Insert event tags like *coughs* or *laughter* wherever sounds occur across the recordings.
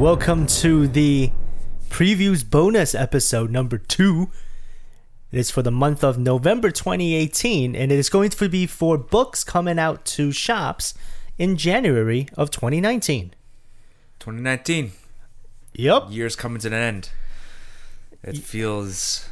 welcome to the previews bonus episode number two. It is for the month of November 2018, and it is going to be for books coming out to shops in January of 2019. 2019. Yep. Year's coming to an end. It feels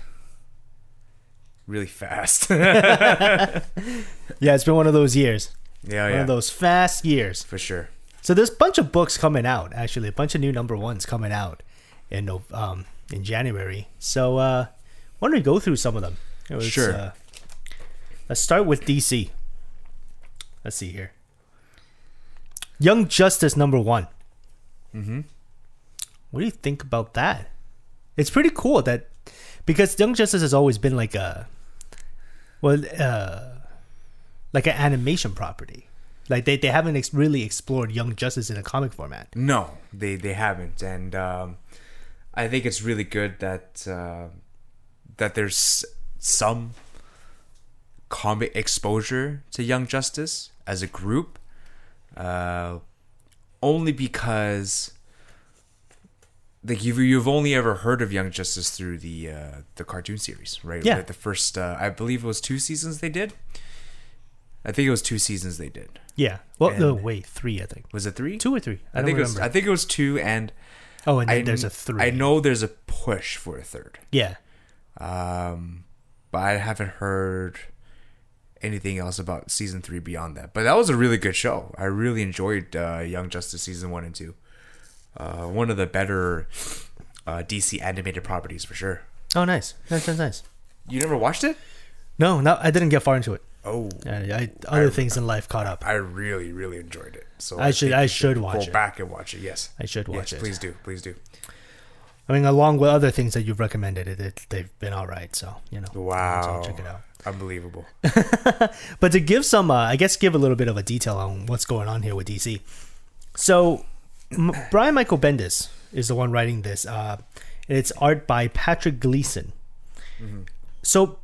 really fast. yeah, *laughs* *laughs* Yeah, it's been one of those years. Yeah. One of those fast years. For sure. So there's a bunch of books coming out, actually, a bunch of new number ones coming out in um in January. So uh why don't we go through some of them? It was, Sure. Uh, let's start with DC. Let's see here. Young Justice number one. Mm-hmm. What do you think about that? It's pretty cool that because Young Justice has always been like a well uh like an animation property. Like they, they haven't ex- really explored Young Justice in a comic format. No, they they haven't, and um, I think it's really good that uh, that there's some comic exposure to Young Justice as a group, uh, only because like you've you've only ever heard of Young Justice through the uh, the cartoon series, right? Yeah. Like the first, uh, I believe it was two seasons they did. I think it was two seasons they did. Yeah. Well, no, And- wait, three, I think. Was it three? Two or three? I, I, think it was. I think it was two, and oh, and then I there's a three. I know there's a push for a third, Yeah. um, but I haven't heard anything else about season three beyond that. But that was a really good show. I really enjoyed uh, Young Justice season one and two. Uh, one of the better uh, DC animated properties for sure. Oh, nice. Nice, nice, nice. You never watched it? No, no, I didn't get far into it. Oh, I, I, other things in life caught up. I really, really enjoyed it. So I should- I should watch go it. back and watch it. Yes, I should watch yes, it. please do, please do. I mean, along with other things that you've recommended, it, it they've been all right. So you know, Wow, so check it out. unbelievable. *laughs* But to give some, uh, I guess, give a little bit of a detail on what's going on here with DC. So, M- Brian Michael Bendis is the one writing this, uh, and it's art by Patrick Gleason. So,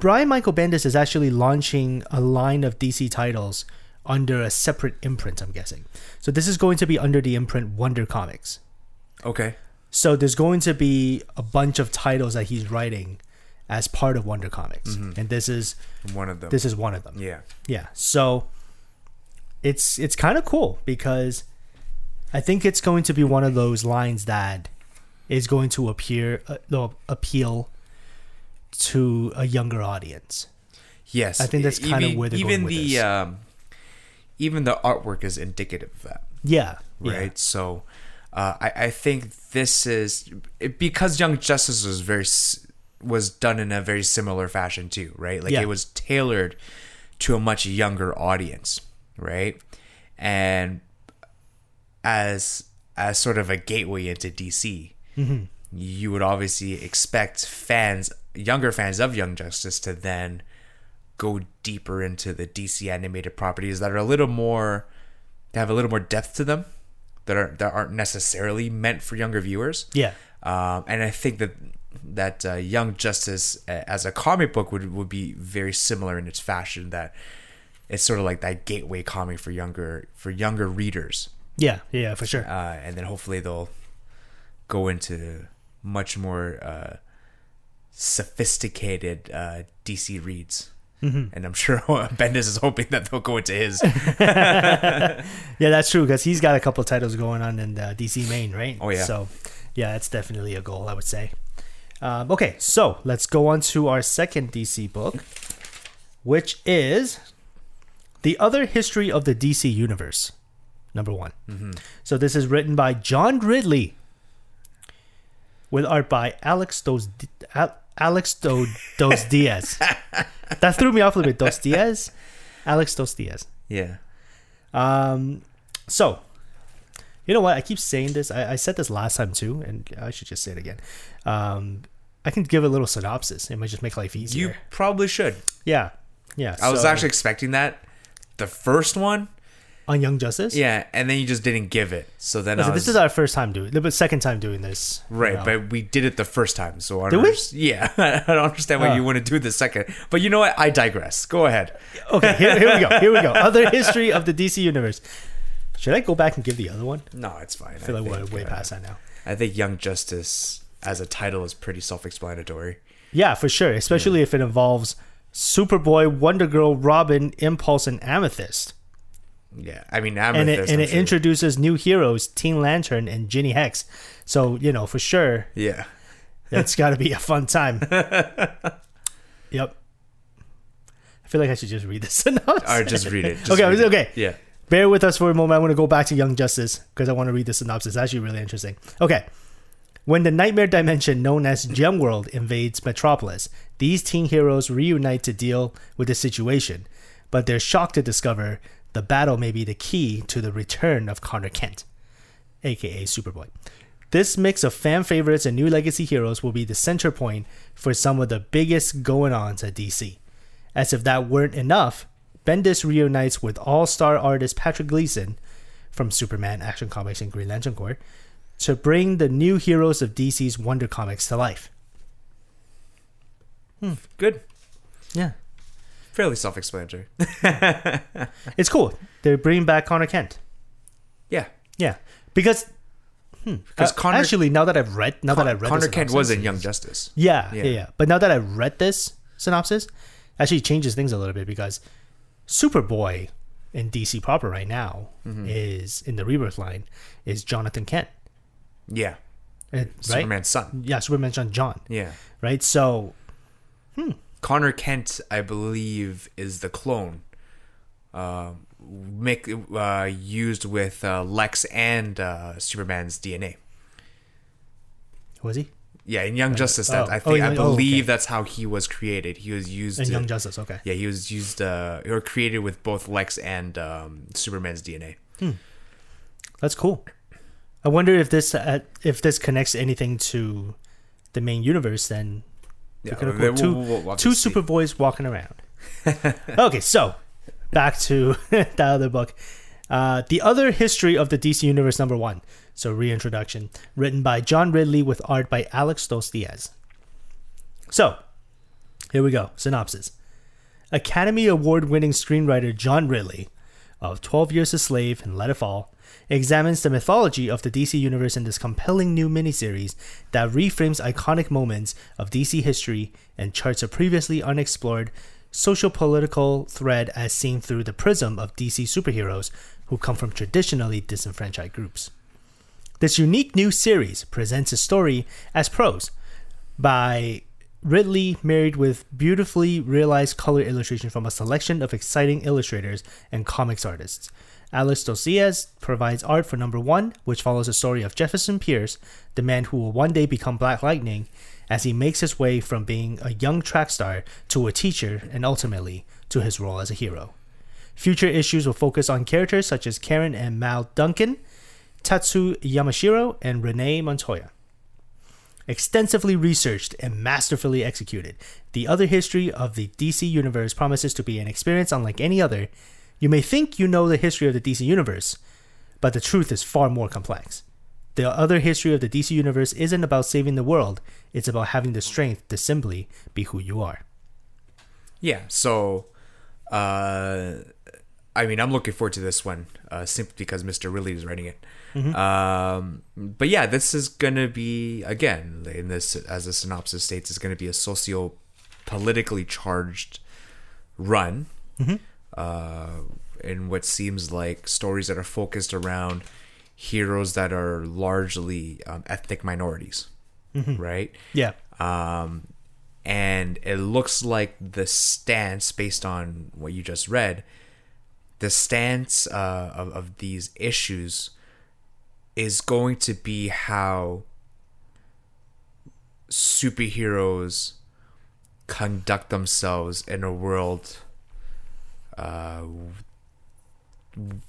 Brian Michael Bendis is actually launching a line of DC titles under a separate imprint. I'm guessing. So this is going to be under the imprint Wonder Comics. Okay, So there's going to be a bunch of titles that he's writing as part of Wonder Comics, and this is one of them. this is one of them. yeah. Yeah. So it's it's kind of cool because I think it's going to be one of those lines that is going to appear uh, no, appeal to a younger audience. Yes, I think that's kinda even- where they're even going the um, even the artwork is indicative of that, Yeah. right? Yeah. So, uh, I I think this is because Young Justice was very was done in a very similar fashion too, right? Like Yeah. it was tailored to a much younger audience, right? And as as sort of a gateway into DC, Mm-hmm. you would obviously expect fans, younger fans of Young Justice, to then go deeper into the DC animated properties that are a little more, that have a little more depth to them, that are that aren't necessarily meant for younger viewers. Yeah. Um, and I think that that uh, Young Justice uh, as a comic book would would be very similar in its fashion. That it's sort of like that gateway comic for younger for younger readers, Yeah. Yeah. For sure. uh, and then hopefully they'll go into much more uh, sophisticated uh, DC reads. Mm-hmm. And I'm sure *laughs* Bendis is hoping that they'll go into his. *laughs* Yeah, that's true because he's got a couple titles going on in the DC main, right? Oh, yeah. So, yeah, that's definitely a goal, I would say. Um, okay, so let's go on to our second DC book, which is the other history of the DC universe, number one. Mm-hmm. So this is written by John Ridley, with art by Alex Dos Al- Alex Do- Dos Diaz. that threw me off a little bit. Dos Diaz, Alex Dos Diaz. yeah. Um, so, you know what? I keep saying this. I, I said this last time too, and I should just say it again. Um, I can give a little synopsis. It might just make life easier. You probably should. yeah, yeah. I was so- actually expecting that. The first one, on Young Justice. yeah, and then you just didn't give it. So then I was, this is our first time doing, but second time doing this. you right, know. but we did it the first time. So I Did we? Yeah, *laughs* I don't understand why Oh. you want to do the second. But you know what? I digress. Go ahead. *laughs* okay, here, here we go. Here we go. *laughs* Other history of the DC universe. Should I go back and give the other one? No, it's fine. I feel like we're way uh, past that now. I think Young Justice as a title is pretty self-explanatory. Yeah, for sure. Especially if it involves Superboy, Wonder Girl, Robin, Impulse, and Amethyst. Yeah, I mean, and Amethyst. it, and I'm it sure- introduces new heroes, Teen Lantern and Jinny Hex. So you know for sure yeah, it's got to be a fun time. *laughs* yep. I feel like I should just read this *laughs* synopsis. or just read it. Just okay, read it. okay. Yeah. Bear with us for a moment. I want to go back to Young Justice because I want to read the synopsis. It's actually really interesting. Okay. When the nightmare dimension known as Gem World invades Metropolis, these teen heroes reunite to deal with the situation, but they're shocked to discover the battle may be the key to the return of Connor Kent, aka Superboy. This mix of fan favorites and new legacy heroes will be the center point for some of the biggest going ons at DC. As if that weren't enough, Bendis reunites with all star artist Patrick Gleason from Superman, Action Comics, and Green Lantern Corps to bring the new heroes of DC's Wonder Comics to life. Hmm. Good. Yeah. Fairly self-explanatory. *laughs* It's cool. They're bringing back Connor Kent. yeah. Yeah. Because. Because uh, Connor actually, now that I've read, now that I've read, Connor Kent was in Young Justice. Yeah, yeah, Yeah. yeah, But now that I've read this synopsis, actually changes things a little bit because Superboy in DC proper right now Mm-hmm. is in the Rebirth line is Jonathan Kent, Yeah. right? Superman's son. Yeah, Superman's son John, Yeah. right? So Connor Kent, I believe, is the clone. Uh, make uh, used with uh, Lex and uh, Superman's DNA. was he Yeah, in Young Justice, that oh. I Oh, think yeah, I oh, believe okay. that's how he was created. He was used. in to- Young Justice? Okay, yeah, he was used uh, or created with both Lex and um, Superman's DNA. that's cool. I wonder if this uh, if this connects anything to the main universe. Then Yeah, cool. we'll- two we'll- two see. Superboys walking around. *laughs* okay, so back to *laughs* that other book. Uh, the other history of the DC Universe number one. So reintroduction, written by John Ridley with art by Alex Dos Diaz. So, here we go. Synopsis. Academy Award winning screenwriter John Ridley, of 12 Years a Slave and Let It Fall, examines the mythology of the DC Universe in this compelling new miniseries that reframes iconic moments of DC history and charts a previously unexplored social political thread as seen through the prism of DC superheroes who come from traditionally disenfranchised groups. This unique new series presents a story as prose by Ridley, married with beautifully realized color illustration from a selection of exciting illustrators and comics artists. Alex Dos Diaz provides art for number one, which follows the story of Jefferson Pierce, the man who will one day become Black Lightning, as he makes his way from being a young track star to a teacher and ultimately to his role as a hero. Future issues will focus on characters such as Karen and Mal Duncan, Tatsu Yamashiro, and Renee Montoya. Extensively researched and masterfully executed, the other history of the DC Universe promises to be an experience unlike any other. You may think you know the history of the DC Universe, but the truth is far more complex. The other history of the DC Universe isn't about saving the world, it's about having the strength to simply be who you are. Yeah, so uh I mean I'm looking forward to this one, uh simply because Mr. Ridley is writing it. Um but yeah, this is gonna be again in this as the synopsis states, it's gonna be a socio politically charged run. Uh in what seems like stories that are focused around heroes that are largely um, ethnic minorities. Right? Yeah. um, and it looks like the stance based on what you just read the stance uh, of, of these issues is going to be how superheroes conduct themselves in a world uh,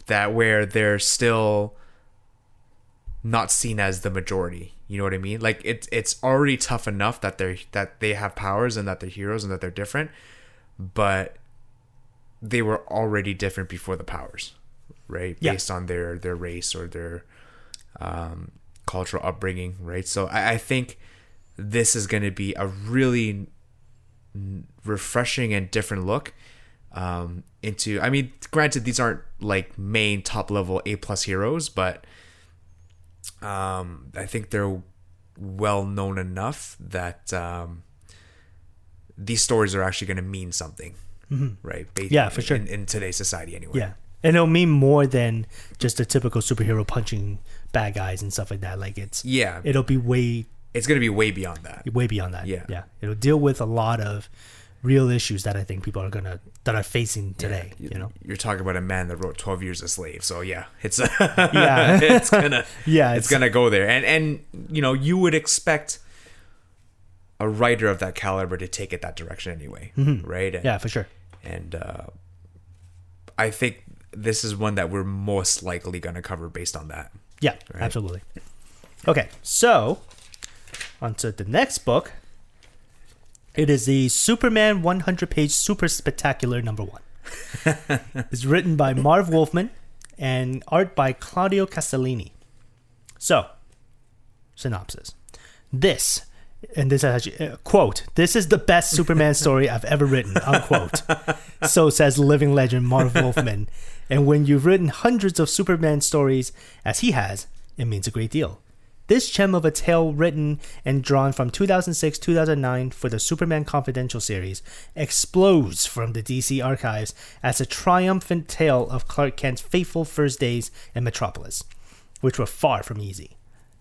that where they're still not seen as the majority. You know what I mean? Like it's it's already tough enough that they're that they have powers and that they're heroes and that they're different, but they were already different before the powers, right? Yeah. Based on their their race or their um, cultural upbringing, right? So I, I think this is going to be a really refreshing and different look um, into. I mean, granted, these aren't like main top level A plus heroes, but um, I think they're well known enough that um, these stories are actually going to mean something, right? Mm-hmm. Yeah, for sure. In, in today's society, anyway. Yeah. And it'll mean more than just a typical superhero punching bad guys and stuff like that. Like it's Yeah, it'll be way it's going to be way beyond that. way beyond that. Yeah. Yeah. It'll deal with a lot of real issues that I think people are gonna that are facing today. Yeah. You know? you're talking about a man that wrote 12 years a slave so yeah it's *laughs* Yeah. *laughs* it's gonna *laughs* Yeah, it's, it's- gonna go there and and you know you would expect a writer of that caliber to take it that direction anyway right and, Mm-hmm. Yeah, for sure. and uh i think this is one that we're most likely gonna cover based on that Yeah, absolutely. Okay, so on to the next book. It is the Superman 100 page super spectacular number one. *laughs* it's written by Marv Wolfman and art by Claudio Castellini. So, synopsis. This, and this is actually, uh, quote, this is the best Superman story I've ever written, unquote. so says living legend Marv Wolfman. And when you've written hundreds of Superman stories, as he has, it means a great deal. This gem of a tale written and drawn from 2006 2009 for the Superman Confidential series explodes from the DC archives as a triumphant tale of Clark Kent's fateful first days in Metropolis, which were far from easy.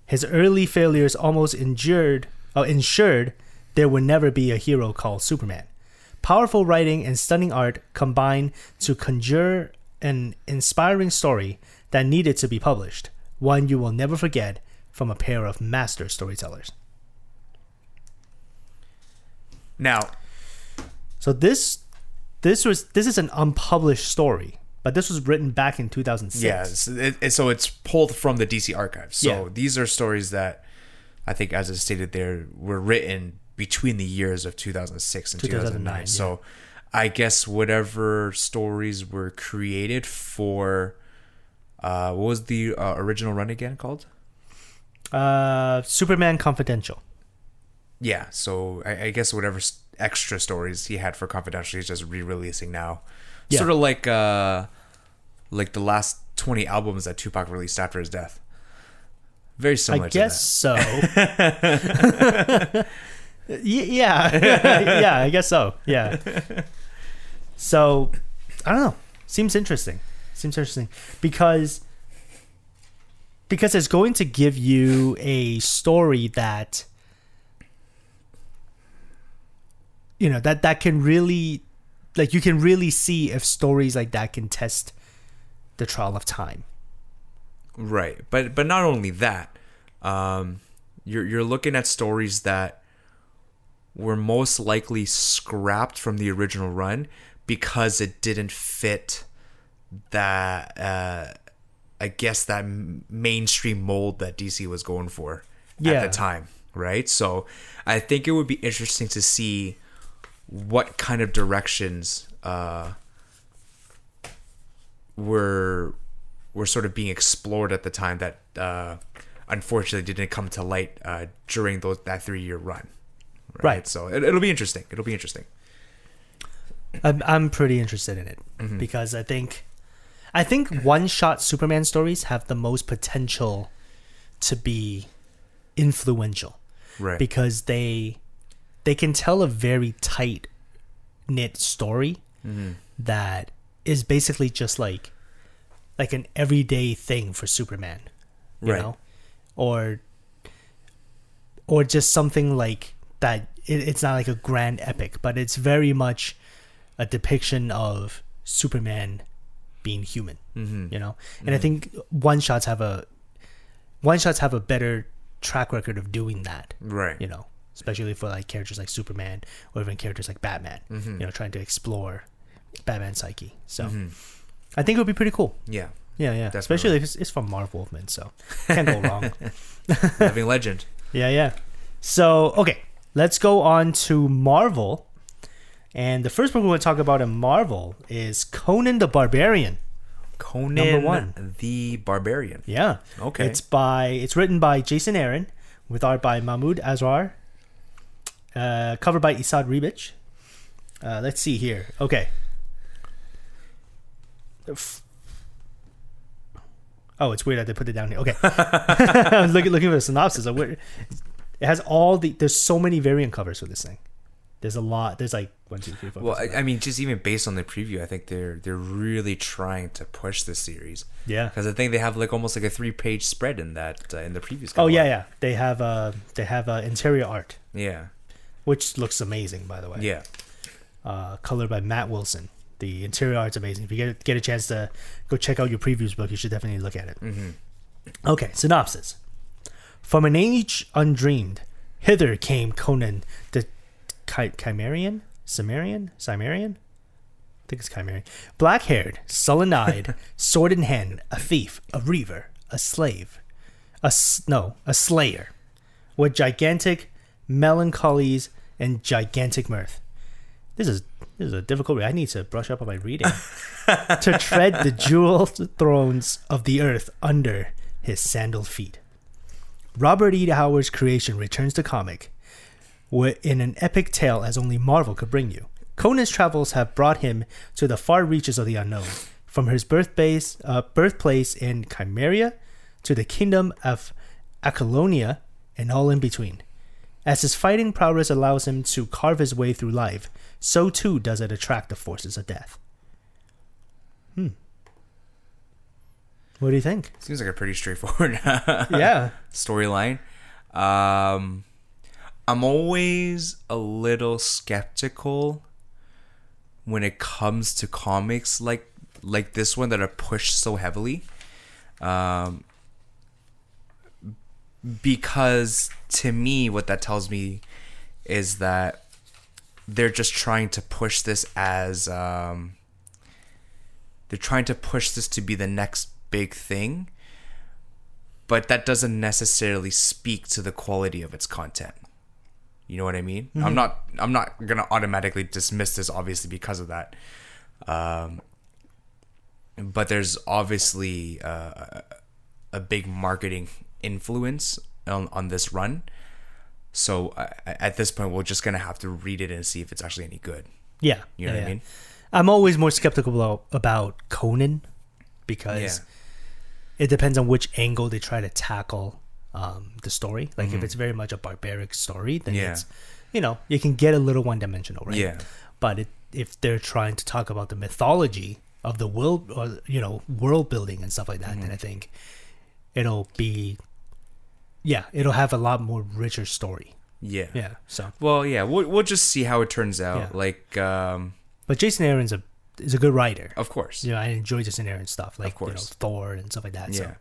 His early failures almost endured, uh, ensured there would never be a hero called Superman. Powerful writing and stunning art combined to conjure an inspiring story that needed to be published, one you will never forget from a pair of master storytellers. now So this this was this is an unpublished story, but this was written back in 2006. yeah it's- it, so it's pulled from the dc archives so Yeah. these are stories that i think as I stated there were written between the years of 2006 and 2009, 2009, so i guess whatever stories were created for uh what was the uh, original run again called Uh, Superman Confidential. yeah so i, I guess whatever s- extra stories he had for confidential he's just re-releasing now Yeah. sort of like uh like the last 20 albums that tupac released after his death very similar I to guess so. *laughs* Y- yeah, *laughs* yeah, I guess so. Yeah. So, I don't know. Seems interesting. Seems interesting because because it's going to give you a story that you know that that can really like you can really see if stories like that can test the trial of time. Right, but but not only that, um, you're you're looking at stories that were most likely scrapped from the original run because it didn't fit that uh, I guess that mainstream mold that DC was going for Yeah. at the time, right? So I think it would be interesting to see what kind of directions uh, were were sort of being explored at the time that uh, unfortunately didn't come to light uh, during those that three year run. Right. So it, it'll be interesting. It'll be interesting. I'm I'm pretty interested in it Mm-hmm. because I think I think one shot Superman stories have the most potential to be influential Right. because they they can tell a very tight knit story Mm-hmm. that is basically just like like an everyday thing for Superman, you Right. know, or or just something like that. It, it's not like a grand epic, but it's very much a depiction of Superman being human, mm-hmm. you know. And I think one shots have a one shots have a better track record of doing that Right. you know, especially for like characters like Superman or even characters like Batman, Mm-hmm. you know, trying to explore Batman's psyche. So Mhm. I think it would be pretty cool. Yeah. Yeah, yeah. Definitely. Especially if it's, it's from Marv Wolfman, so can't go wrong. *laughs* Living legend. *laughs* Yeah, yeah. So okay, let's go on to Marvel. And the first book we want to talk about in Marvel is Conan the Barbarian. Conan Number one. the Barbarian. Yeah. Okay. It's by it's written by Jason Aaron with art by Mahmud Asrar. Uh, cover by Esad Ribic. Uh, let's see here. Okay. oh, it's weird that they put it down here. Okay, *laughs* I was looking looking for the synopsis. It has all the. There's so many variant covers for this thing. There's a lot. There's like one, two, three, four. Well, I, I mean, just even based on the preview, I think they're they're really trying to push this series yeah. because I think they have like almost like a three page spread in that uh, in the previous. Oh yeah, yeah. They have uh they have uh, interior art, yeah, which looks amazing, by the way. yeah. uh, colored by Matt Wilson. The interior art's amazing. If you get get a chance to go check out your previews book, you should definitely look at it. Mm-hmm. Okay, synopsis. From an age undreamed, hither came Conan Chimerian, Cimmerian, Cimmerian. I think it's Chimerian. Black-haired, sullen-eyed, *laughs* sword in hand, a thief, a reaver, a slave, a s- no, a slayer, with gigantic melancholies and gigantic mirth. This is this is a difficult read. I need to brush up on my reading. to *laughs* tread the jeweled thrones of the earth under his sandaled feet. Robert E. Howard's creation returns to comic wi- in an epic tale as only Marvel could bring you. Conan's travels have brought him to the far reaches of the unknown, from his birthplace, uh, birthplace in Chimeria to the kingdom of Acolonia and all in between. As his fighting prowess allows him to carve his way through life, so too does it attract the forces of death. Hmm. What do you think? Seems like a pretty straightforward *laughs* yeah. storyline. Um, I'm always a little skeptical when it comes to comics like like this one that are pushed so heavily. Um, because to me, what that tells me is that they're just trying to push this as um, they're trying to push this to be the next big thing but that doesn't necessarily speak to the quality of its content. You know what I mean? I'm not I'm not gonna automatically dismiss this obviously because of that. Um, but there's obviously uh, a big marketing influence on, on this run. So uh, at this point, we're just gonna have to read it and see if it's actually any good. Yeah. You know yeah, what I mean? I'm always more skeptical about, about Conan because Yeah. it depends on which angle they try to tackle um, the story. Like if it's very much a barbaric story, then Mm-hmm. Yeah. it's you know you can get a little one dimensional, right? Yeah. But it, if they're trying to talk about the mythology of the world, or you know, world building and stuff like that, Mm-hmm. then I think it'll be, yeah, it'll have a lot more richer story. Yeah. Yeah. So, Well, yeah, we'll we'll just see how it turns out. Yeah. Like, um, but Jason Aaron's a is a good writer. of course. you know, I enjoy Jason Aaron stuff like you know. Thor and stuff like that. Yeah. So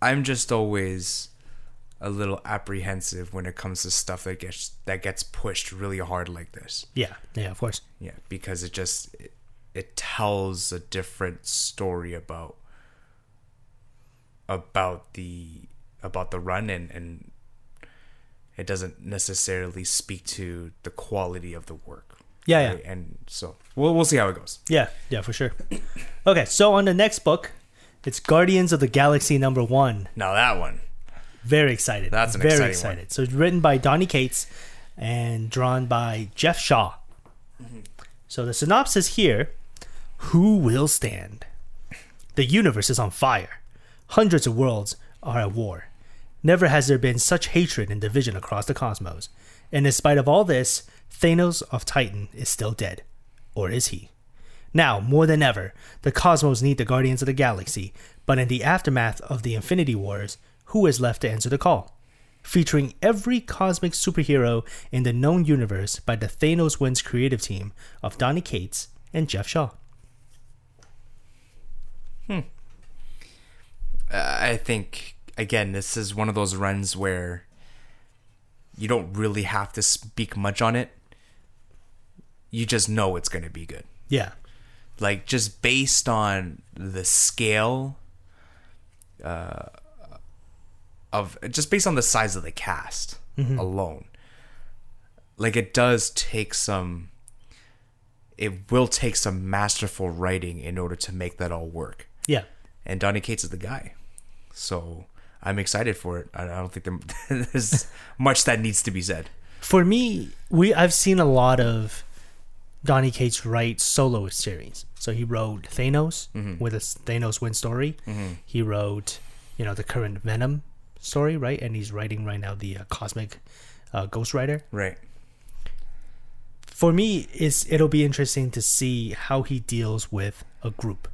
I'm just always a little apprehensive when it comes to stuff that gets that gets pushed really hard like this. yeah, yeah, of course. Yeah, because it just it, it tells a different story about about the about the run and and it doesn't necessarily speak to the quality of the work. Yeah, yeah. And so we'll we'll see how it goes. Yeah, yeah, for sure. *coughs* Okay, so on the next book, it's Guardians of the Galaxy number one. Now that one. Very excited. That's an very exciting excited. So it's written by Donny Cates and drawn by Geoff Shaw. Mm-hmm. So the synopsis here: Who will stand? The universe is on fire. Hundreds of worlds are at war. Never has there been such hatred and division across the cosmos. And in spite of all this, Thanos of Titan is still dead. Or is he? Now, more than ever, the cosmos need the Guardians of the Galaxy, but in the aftermath of the Infinity Wars, who is left to answer the call? Featuring every cosmic superhero in the known universe by the Thanos Wins creative team of Donny Cates and Geoff Shaw. Hmm. I think again, this is one of those runs where you don't really have to speak much on it. You just know it's going to be good. Yeah. Like just based on the scale uh, of just based on the size of the cast alone. Like it does take some it will take some masterful writing in order to make that all work Yeah. and Donny Cates is the guy. So I'm excited for it. I don't think there- *laughs* there's much that needs to be said. For me, we I've seen a lot of Donny Cates write solo series. So he wrote Thanos Mm-hmm. with a Thanos win story. He wrote, you know, the current Venom story, right? And he's writing right now the uh, Cosmic uh, Ghost Rider. Right. For me, is it'll be interesting to see how he deals with a group,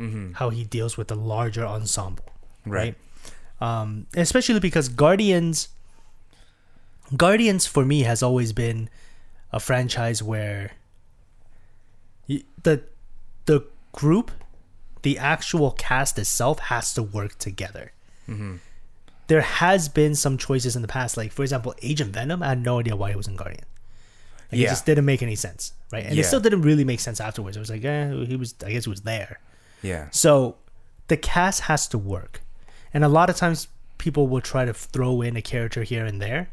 Mm-hmm. how he deals with a larger ensemble, Right. right? Um, especially because Guardians, Guardians for me has always been a franchise where the the group, the actual cast itself has to work together. There has been some choices in the past, like for example, Agent Venom. I had no idea why he was in Guardian. Like, It just didn't make any sense, right? And it still didn't really make sense afterwards. It was like, eh, he was. I guess he was there. Yeah. So the cast has to work. And a lot of times people will try to throw in a character here and there.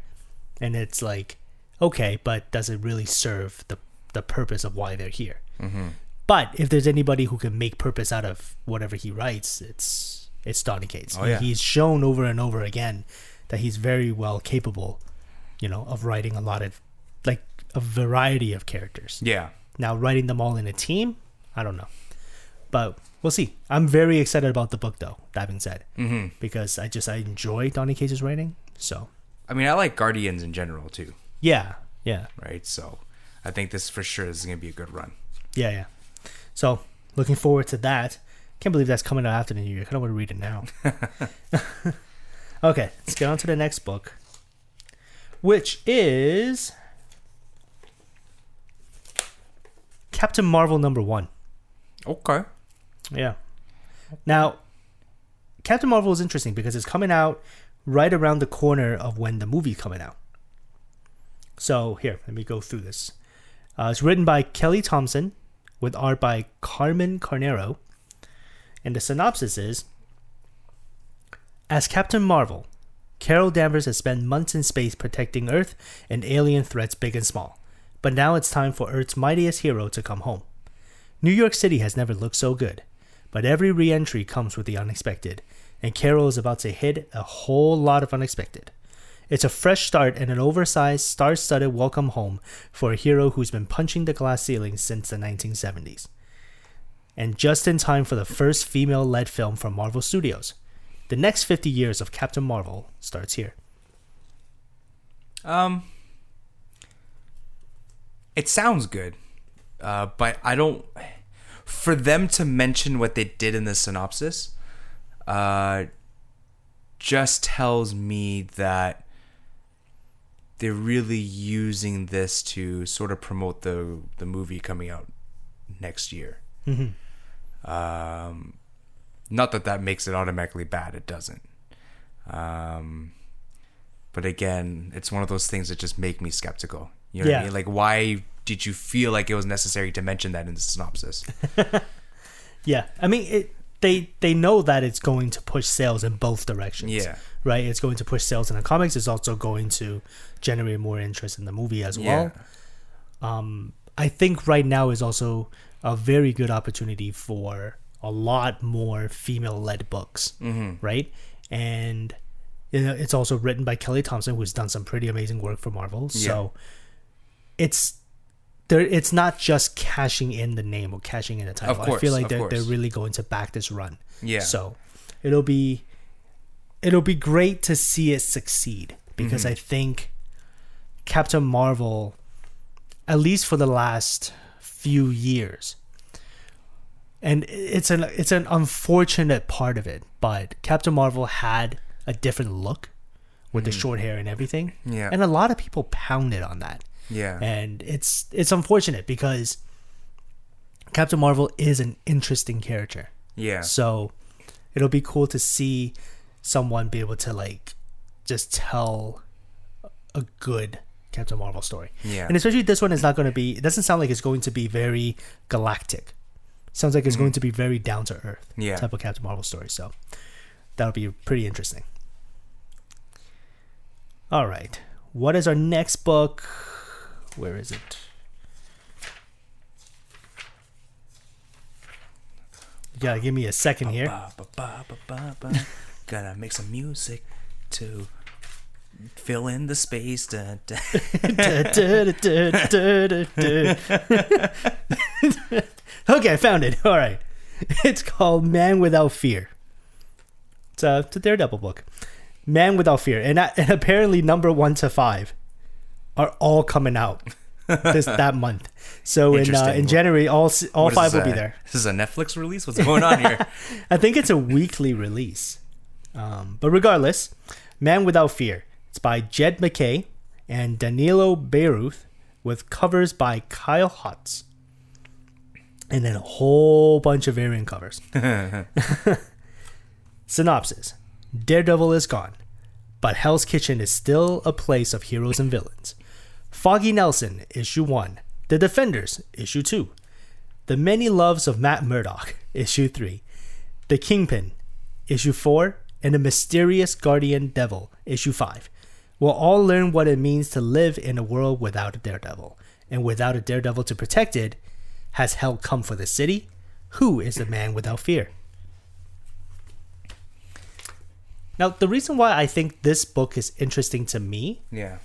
And it's like, okay, but does it really serve the, the purpose of why they're here? But if there's anybody who can make purpose out of whatever he writes, it's it's Donny Cates. Oh, yeah. He's shown over and over again that he's very well capable, you know, of writing a lot of like a variety of characters. Yeah. Now, writing them all in a team, I don't know. But we'll see. I'm very excited about the book, though, that being said, Mm-hmm. because I just, I enjoy Donny Cates's writing. So, I mean, I like Guardians in general too, yeah, yeah, right? So, I think this for sure is going to be a good run. yeah, yeah. So, looking forward to that. Can't believe that's coming out after the new year. I kind of want to read it now. *laughs* okay, let's get on to the next book, which is Captain Marvel number one. Okay. Yeah. Now, Captain Marvel is interesting because it's coming out right around the corner of when the movie's coming out. So here, let me go through this. Uh, it's written by Kelly Thompson with art by Carmen Carnero. And the synopsis is As Captain Marvel, Carol Danvers has spent months in space protecting Earth and alien threats big and small. But now it's time for Earth's mightiest hero to come home. New York City has never looked so good, but every re entry comes with the unexpected, and Carol is about to hit a whole lot of unexpected. It's a fresh start and an oversized, star studded welcome home for a hero who's been punching the glass ceiling since the 1970s. And just in time for the first female led film from Marvel Studios. The next 50 years of Captain Marvel starts here. Um, it sounds good, uh, but I don't. For them to mention what they did in the synopsis, uh, just tells me that they're really using this to sort of promote the the movie coming out next year. Um, not that that makes it automatically bad. It doesn't. Um, but again, it's one of those things that just make me skeptical. You know what Yeah. I mean? Like, why did you feel like it was necessary to mention that in the synopsis? *laughs* Yeah, I mean, it, they they know that it's going to push sales in both directions. Yeah. right. It's going to push sales in the comics. It's also going to generate more interest in the movie as well. Um, I think right now is also a very good opportunity for a lot more female-led books, Mm-hmm. right? And it's also written by Kelly Thompson, who's done some pretty amazing work for Marvel. So it's there. It's not just cashing in the name or cashing in the title. I course, feel like they're they're really going to back this run. Yeah. So it'll be it'll be great to see it succeed because Mm-hmm. I think Captain Marvel, at least for the last few years, and it's an it's an unfortunate part of it, but Captain Marvel had a different look with the hmm. short hair and everything. Yeah. and a lot of people pounded on that Yeah. and it's it's unfortunate because Captain Marvel is an interesting character. yeah. So it'll be cool to see someone be able to like just tell a good Captain Marvel story. Yeah. And especially this one is not going to be it doesn't sound like it's going to be very galactic. Sounds like it's mm. going to be very down to earth. Yeah. type of Captain Marvel story. So that'll be pretty interesting. All right. What is our next book? Where is it? You gotta give me a second here. Ba, ba, ba. *laughs* Gotta make some music to fill in the space. Da, da. okay, I found it. All right. It's called Man Without Fear. It's a, it's a Daredevil book. Man Without Fear. And, that- and apparently, number one to five are all coming out this *laughs* that month. So in uh, in January, all all What five will be uh, there. This is a Netflix release. What's going on here? *laughs* I think it's a weekly release. Um, but regardless, Man Without Fear. It's by Jed MacKay and Danilo Beyruth with covers by Kyle Hotz. And then a whole bunch of variant covers. *laughs* *laughs* Synopsis Daredevil is gone, but Hell's Kitchen is still a place of heroes and villains. Foggy Nelson, issue 1. The Defenders, issue 2. The Many Loves of Matt Murdock, *laughs* issue 3. The Kingpin, issue 4. And The Mysterious Guardian Devil, issue 5. We'll all learn what it means to live in a world without a daredevil. And without a daredevil to protect it, has hell come for the city? Who is the man without fear? Now, the reason why I think this book is interesting to me yeah.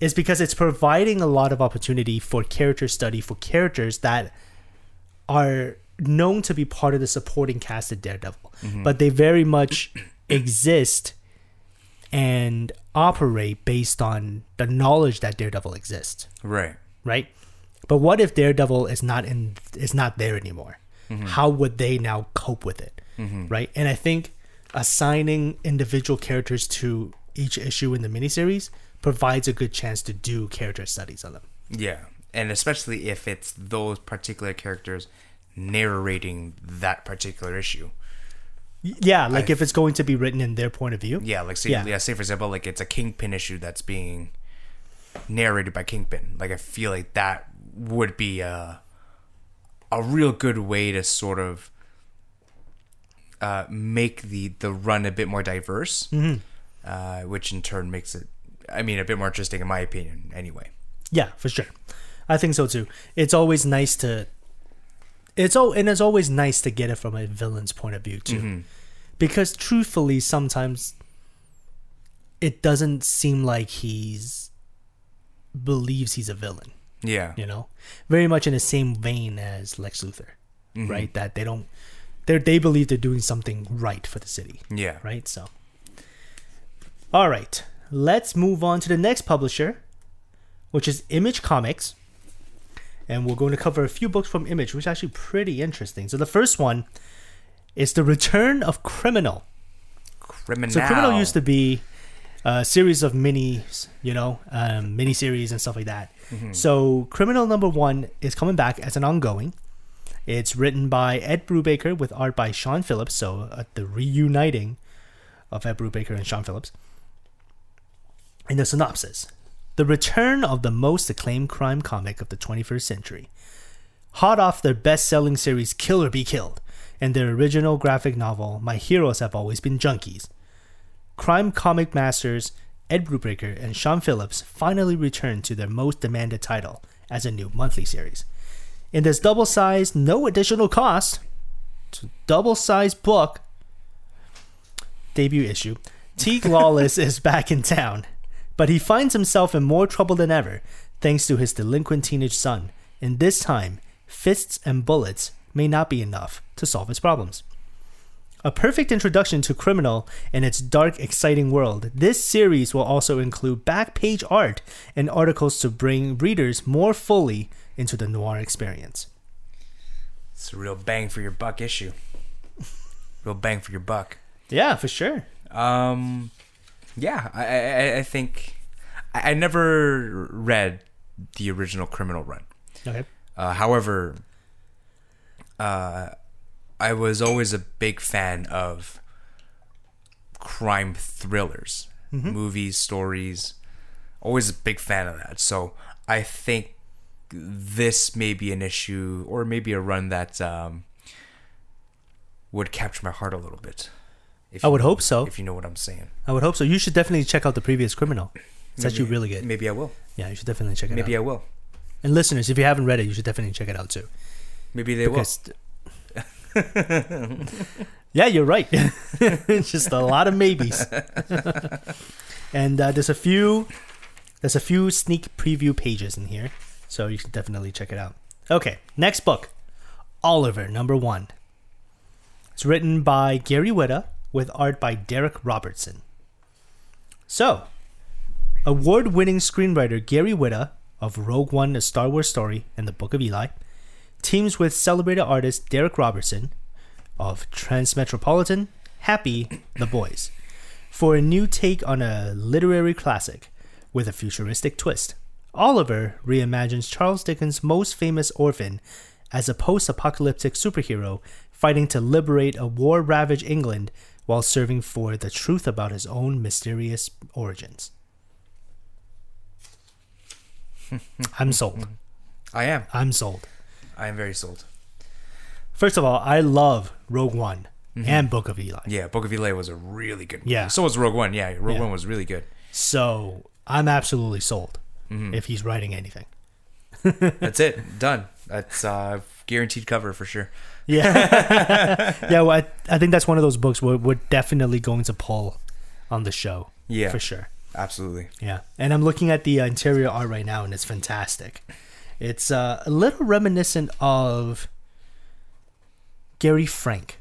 is because it's providing a lot of opportunity for character study for characters that are known to be part of the supporting cast of Daredevil, mm-hmm. but they very much exist and operate based on the knowledge that Daredevil exists, Right. right? But what if Daredevil is not in is not there anymore? Mm-hmm. How would they now cope with it, mm-hmm. right? And I think assigning individual characters to each issue in the miniseries provides a good chance to do character studies on them. Yeah. And especially if it's those particular characters narrating that particular issue. Yeah, like I- if it's going to be written in their point of view. Yeah, like say Yeah. yeah. say for example, like it's a Kingpin issue that's being narrated by Kingpin. Like I feel like that would be a a real good way to sort of uh, make the the run a bit more diverse, uh, which in turn makes it, I mean, a bit more interesting in my opinion. Anyway, Yeah, for sure. I think so too. It's always nice to it's all and it's always nice to get it from a villain's point of view too. Mm-hmm. Because truthfully sometimes it doesn't seem like he's believes he's a villain, yeah, you know? Very much in the same vein as Lex Luthor, mm-hmm. right? That they don't they they believe they're doing something right for the city yeah, right? So, all right, let's move on to the next publisher, which is Image Comics, and we're going to cover a few books from Image, which is actually pretty interesting. So the first one is the Return of Criminal. Criminal. So Criminal used to be a series of minis, you know, um, mini series and stuff like that. So Criminal number one is coming back as an ongoing. It's written by Ed Brubaker with art by Sean Phillips. So uh, the reuniting of Ed Brubaker and Sean Phillips. In the synopsis, the return of the most acclaimed crime comic of the 21st century. Hot off their best selling series Kill or Be Killed and their original graphic novel My Heroes Have Always Been Junkies. Crime comic masters Ed Brubaker and Sean Phillips finally returned to their most demanded title as a new monthly series. In this double sized, no additional cost, double sized book debut issue, Teeg *laughs* Lawless is back in town, but he finds himself in more trouble than ever thanks to his delinquent teenage son, and this time, fists and bullets may not be enough to solve his problems. A perfect introduction to Criminal and its dark, exciting world, this series will also include back page art and articles to bring readers more fully into the noir experience. It's a real bang for your buck issue. Real bang for your buck. Yeah, for sure. Um, yeah, I, I, I think I, I never read the original Criminal Run. Okay. Uh, however, uh, I was always a big fan of crime thrillers, movies, stories. Always a big fan of that. So I think this may be an issue, or maybe a run that um, would capture my heart a little bit. If I would know- hope so. If you know what I'm saying. I would hope so. You should definitely check out the previous Criminal. It's actually really good. Maybe I will. Yeah, you should definitely check it Maybe out. Maybe I will. And listeners, if you haven't read it, you should definitely check it out too. Maybe they will. Because *laughs* yeah, you're right. It's *laughs* just a lot of maybes. *laughs* And uh, there's a few there's a few sneak preview pages in here, so you can definitely check it out. Okay, next book, Oliver number one. It's written by Gary Whitta with art by Darick Robertson. So, award-winning screenwriter Gary Whitta of Rogue One: A Star Wars Story and The Book of Eli teams with celebrated artist Darick Robertson of Transmetropolitan, Happy, The Boys for a new take on a literary classic with a futuristic twist. Oliver reimagines Charles Dickens' most famous orphan as a post apocalyptic superhero fighting to liberate a war ravaged England while serving for the truth about his own mysterious origins. *laughs* I'm sold. I am. I'm sold. I am very sold. First of all, I love Rogue One and Book of Eli. Yeah, Book of Eli was a really good. Movie. Yeah. So was Rogue One. Yeah, Rogue Yeah. One was really good. So I'm absolutely sold if he's writing anything. That's it. Done. That's uh, guaranteed cover for sure. Yeah, *laughs* yeah. Well, I, I think that's one of those books we're, we're definitely going to pull on the show. Yeah. for sure. Absolutely. Yeah, and I'm looking at the uh, interior art right now, and it's fantastic. It's uh, a little reminiscent of Gary Frank,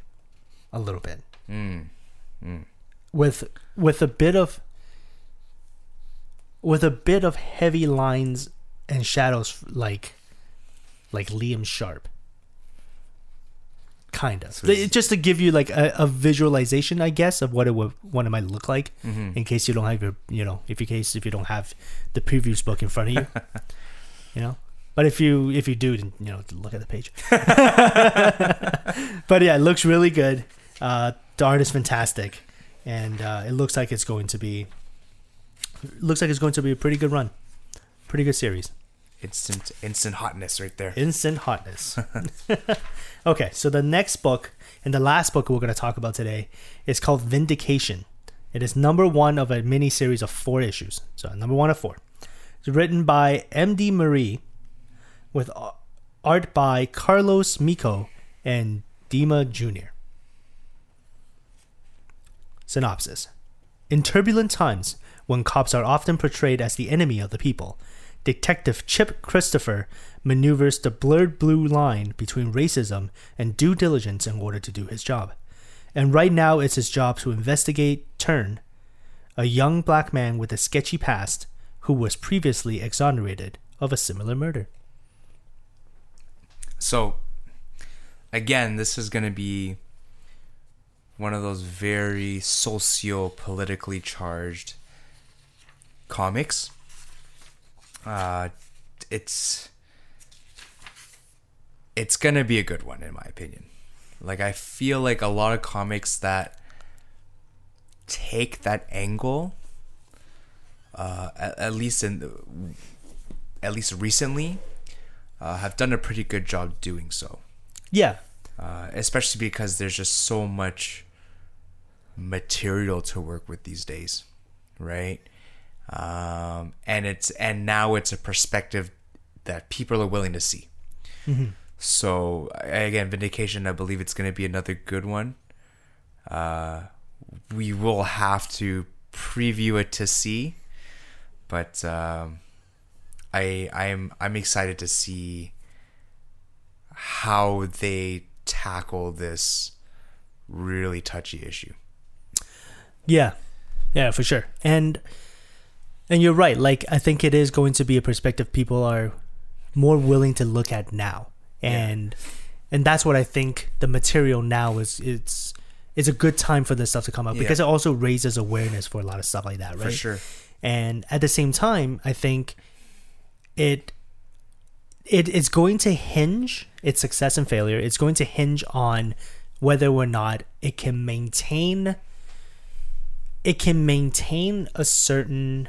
a little bit, Mm. with with a bit of with a bit of heavy lines and shadows, like like Liam Sharp. Kind of, So just to give you like a, a visualization, I guess, of what it would, what it might look like Mm-hmm. in case you don't have your you know if you case if you don't have the previews book in front of you. *laughs* You know? But if you if you do then you know look at the page. *laughs* *laughs* But yeah it looks really good. Uh the art is fantastic. And uh it looks like it's going to be looks like it's going to be a pretty good run. Pretty good series Instant, instant hotness right there. instant hotness. *laughs* Okay so the next book and the last book we're going to talk about today is called vindication. It is number one of a mini series of four issues. So number one of four. It's written by md marie with art by carlos miko and dima jr synopsis. In turbulent times, when cops are often portrayed as the enemy of the people, Detective Chip Christopher maneuvers the blurred blue line between racism and due diligence in order to do his job. And right now, it's his job to investigate Turn, a young black man with a sketchy past who was previously exonerated of a similar murder. So, again, this is going to be one of those very socio politically charged comics. Uh, it's it's to be a good one, in my opinion. Like, I feel like a lot of comics that take that angle, uh, at, at least in the, at least recently, uh, have done a pretty good job doing so. Yeah, Uh, especially because there's just so much material to work with these days, right? Um, and it's and now it's a perspective that people are willing to see. So again, vindication. I believe it's going to be another good one. Uh, we will have to preview it to see, but um, I I'm I'm excited to see how they tackle this really touchy issue. Yeah, yeah, for sure. And and you're right. Like I think it is going to be a perspective people are more willing to look at now, and and that's what I think the material now is. It's it's a good time for this stuff to come out Yeah. because it also raises awareness for a lot of stuff like that, right? For sure. and at the same time i think it it is going to hinge its success and failure it's going to hinge on whether or not it can maintain it can maintain a certain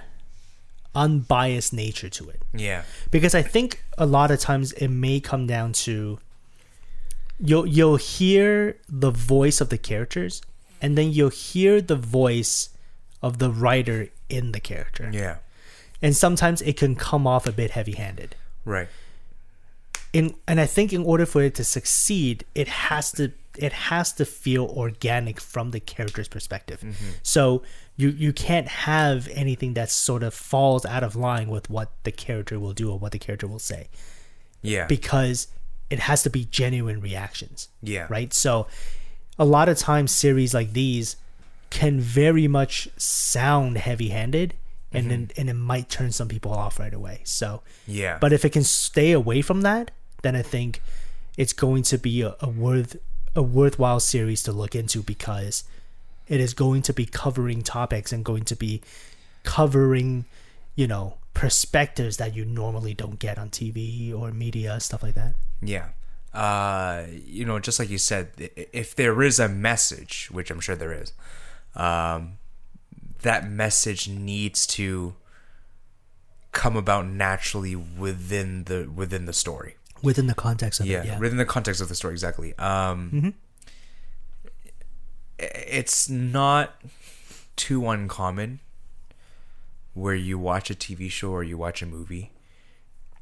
unbiased nature to it Yeah. because I think a lot of times it may come down to you'll you'll hear the voice of the characters and then you'll hear the voice of the writer in the character. Yeah. And sometimes it can come off a bit heavy-handed. Right. In and I think in order for it to succeed, it has to it has to feel organic from the character's perspective. Mm-hmm. So you you can't have anything that sort of falls out of line with what the character will do or what the character will say Yeah. because it has to be genuine reactions yeah. right so a lot of times series like these can very much sound heavy-handed and then mm-hmm. and it might turn some people off right away so Yeah. but if it can stay away from that, then I think it's going to be a, a worth a worthwhile series to look into because it is going to be covering topics and going to be covering, you know, perspectives that you normally don't get on TV or media stuff like that. Yeah. Uh, you know, just like you said, if there is a message, which I'm sure there is, um, that message needs to come about naturally within the within the story. Within the context of Yeah, it, yeah. within the context of the story, exactly. Um, i- It's not too uncommon where you watch a TV show or you watch a movie,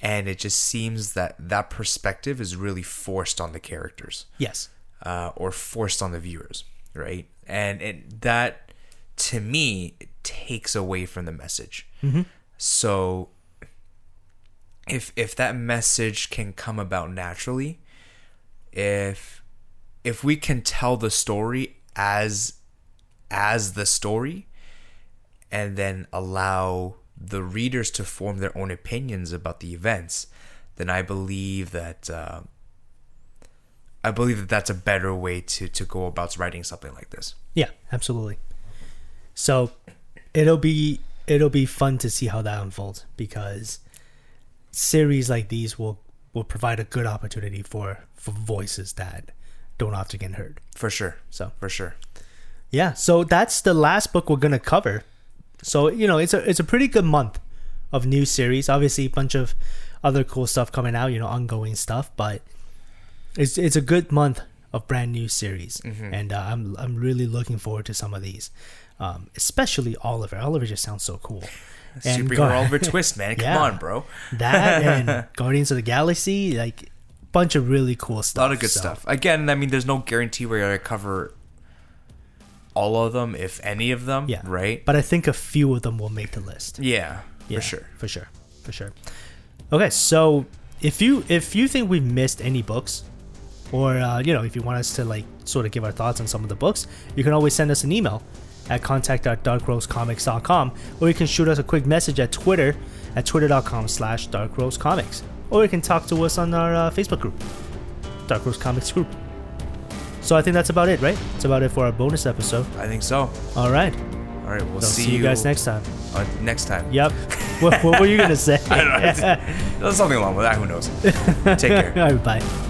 and it just seems that that perspective is really forced on the characters yes. uh, or forced on the viewers, right? And and that to me takes away from the message. So if if that message can come about naturally, if if we can tell the story as as the story and then allow the readers to form their own opinions about the events, then I believe that uh, I believe that that's a better way to to go about writing something like this. Yeah, absolutely. So it'll be it'll be fun to see how that unfolds because series like these will will provide a good opportunity for for voices that don't often get heard. For sure. So For sure. yeah, so that's the last book we're gonna cover. So you know, it's a it's a pretty good month of new series. Obviously, a bunch of other cool stuff coming out. You know, ongoing stuff, but it's it's a good month of brand new series, and uh, I'm I'm really looking forward to some of these, um, especially Oliver. Oliver just sounds so cool. And Superhero Gar- Oliver *laughs* Twist, man. Come Yeah. on, bro. that and *laughs* Guardians of the Galaxy, like bunch of really cool stuff. A lot of good So, stuff. Again, I mean, there's no guarantee we're gonna cover all of them, if any of them. Yeah, Right. But I think a few of them will make the list. yeah. Yeah, For sure. For sure. For sure. Okay, so if you if you think we've missed any books, or uh, you know, if you want us to like sort of give our thoughts on some of the books, you can always send us an email at contact at darkrosecomics.com or you can shoot us a quick message at Twitter at twitter.com slash darkrosecomics. Or you can talk to us on our uh, Facebook group, Dark Rose Comics group. So I think that's about it, right? That's about it for our bonus episode. I think so. All right. All right. We'll see, see you guys next time. uh, next time. Yep. *laughs* what, what were you going to say? I don't know. Something along with that. Who knows? Take *laughs* care. All right, bye.